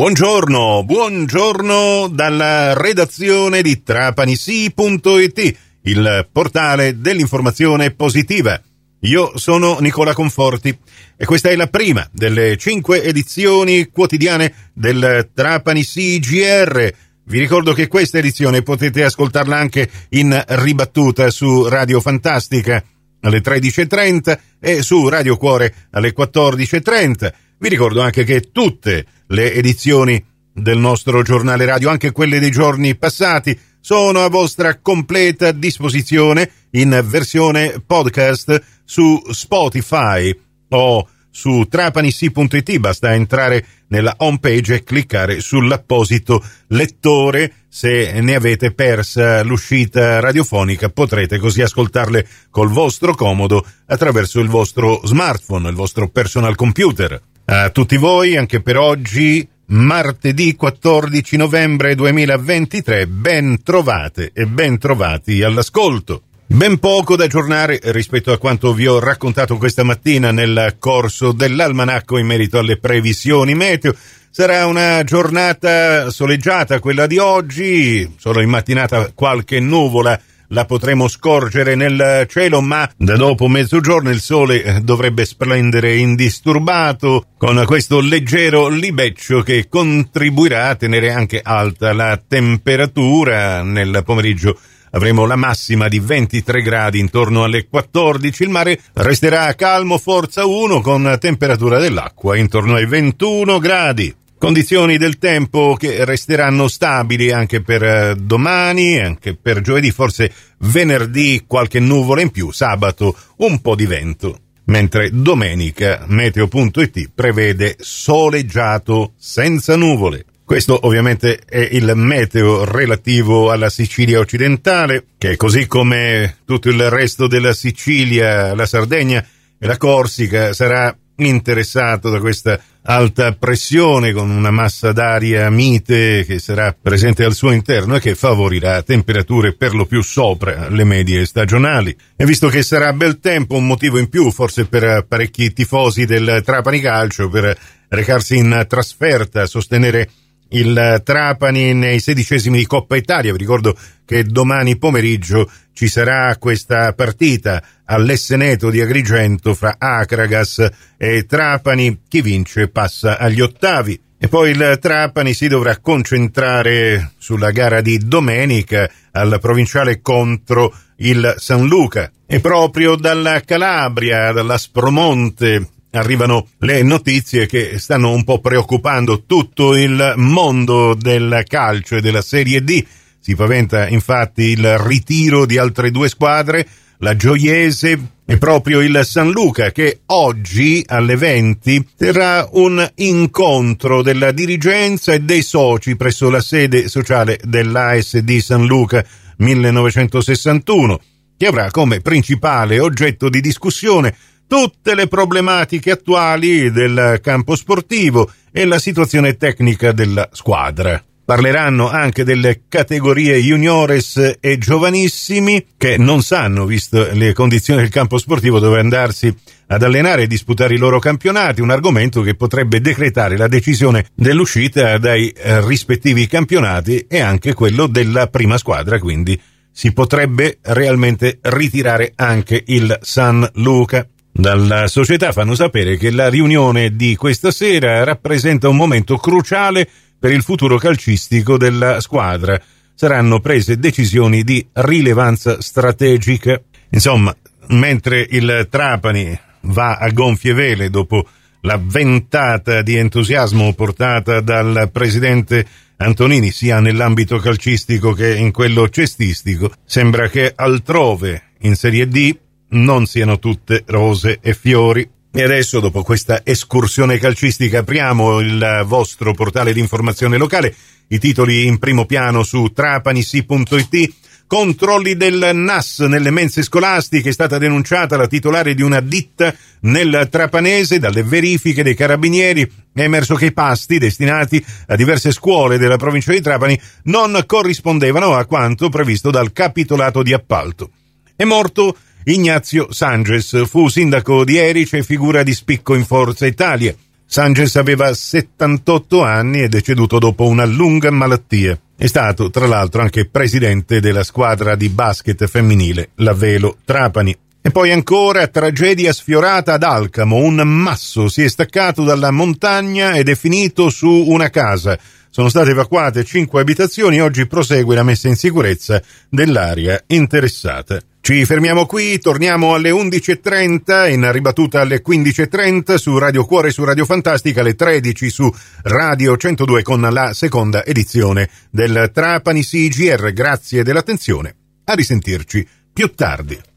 Buongiorno, buongiorno dalla redazione di trapanisi.it, il portale dell'informazione positiva. Io sono Nicola Conforti e questa è la prima delle cinque edizioni quotidiane del Trapani CGR. Vi ricordo che questa edizione potete ascoltarla anche in ribattuta su Radio Fantastica alle 13.30 e su Radio Cuore alle 14.30. Vi ricordo anche che tutte le edizioni del nostro giornale radio, anche quelle dei giorni passati, sono a vostra completa disposizione in versione podcast su Spotify o su trapanissi.it basta entrare nella home page e cliccare sull'apposito lettore. Se ne avete persa l'uscita radiofonica potrete così ascoltarle col vostro comodo attraverso il vostro smartphone il vostro personal computer a tutti voi anche per oggi martedì 14 novembre 2023 ben trovate e ben trovati all'ascolto Ben poco da aggiornare rispetto a quanto vi ho raccontato questa mattina nel corso dell'almanacco in merito alle previsioni meteo. Sarà una giornata soleggiata quella di oggi, solo in mattinata qualche nuvola la potremo scorgere nel cielo, ma da dopo mezzogiorno il sole dovrebbe splendere indisturbato con questo leggero libeccio che contribuirà a tenere anche alta la temperatura nel pomeriggio Avremo la massima di 23 gradi intorno alle 14. Il mare resterà calmo forza 1 con temperatura dell'acqua intorno ai 21 gradi. Condizioni del tempo che resteranno stabili anche per eh, domani, anche per giovedì, forse venerdì qualche nuvola in più, sabato un po' di vento. Mentre domenica meteo.it prevede soleggiato senza nuvole. Questo ovviamente è il meteo relativo alla Sicilia occidentale, che così come tutto il resto della Sicilia, la Sardegna e la Corsica sarà interessato da questa alta pressione con una massa d'aria mite che sarà presente al suo interno e che favorirà temperature per lo più sopra le medie stagionali. E visto che sarà bel tempo, un motivo in più forse per parecchi tifosi del Trapani Calcio per recarsi in trasferta a sostenere il Trapani nei sedicesimi di Coppa Italia. Vi ricordo che domani pomeriggio ci sarà questa partita all'Esseneto di Agrigento fra Acragas e Trapani. Chi vince passa agli ottavi. E poi il Trapani si dovrà concentrare sulla gara di domenica al provinciale contro il San Luca. E proprio dalla Calabria, dall'Aspromonte, arrivano le notizie che stanno un po' preoccupando tutto il mondo del calcio e della Serie D. Si paventa infatti il ritiro di altre due squadre, la Gioiese e proprio il San Luca che oggi alle 20 terrà un incontro della dirigenza e dei soci presso la sede sociale dell'ASD San Luca 1961 che avrà come principale oggetto di discussione tutte le problematiche attuali del campo sportivo e la situazione tecnica della squadra. Parleranno anche delle categorie juniores e giovanissimi che non sanno, visto le condizioni del campo sportivo, dove andarsi ad allenare e disputare i loro campionati, un argomento che potrebbe decretare la decisione dell'uscita dai eh, rispettivi campionati e anche quello della prima squadra, quindi si potrebbe realmente ritirare anche il San Luca. Dalla società fanno sapere che la riunione di questa sera rappresenta un momento cruciale per il futuro calcistico della squadra. Saranno prese decisioni di rilevanza strategica. Insomma, mentre il Trapani va a gonfie vele dopo la ventata di entusiasmo portata dal presidente Antonini sia nell'ambito calcistico che in quello cestistico, sembra che altrove in Serie D non siano tutte rose e fiori. E adesso, dopo questa escursione calcistica, apriamo il vostro portale di informazione locale. I titoli in primo piano su trapanisi.it. Controlli del NAS nelle mense scolastiche. È stata denunciata la titolare di una ditta nel Trapanese. Dalle verifiche dei carabinieri è emerso che i pasti destinati a diverse scuole della provincia di Trapani non corrispondevano a quanto previsto dal capitolato di appalto. È morto Ignazio Sanges fu sindaco di Erice e figura di spicco in Forza Italia. Sanchez aveva 78 anni e deceduto dopo una lunga malattia. È stato, tra l'altro, anche presidente della squadra di basket femminile, la Velo Trapani. E poi ancora tragedia sfiorata ad Alcamo, un masso si è staccato dalla montagna ed è finito su una casa. Sono state evacuate cinque abitazioni, oggi prosegue la messa in sicurezza dell'area interessata. Ci fermiamo qui, torniamo alle 11.30, in ribattuta alle 15.30 su Radio Cuore su Radio Fantastica, alle 13 su Radio 102 con la seconda edizione del Trapani CGR. Grazie dell'attenzione, a risentirci più tardi.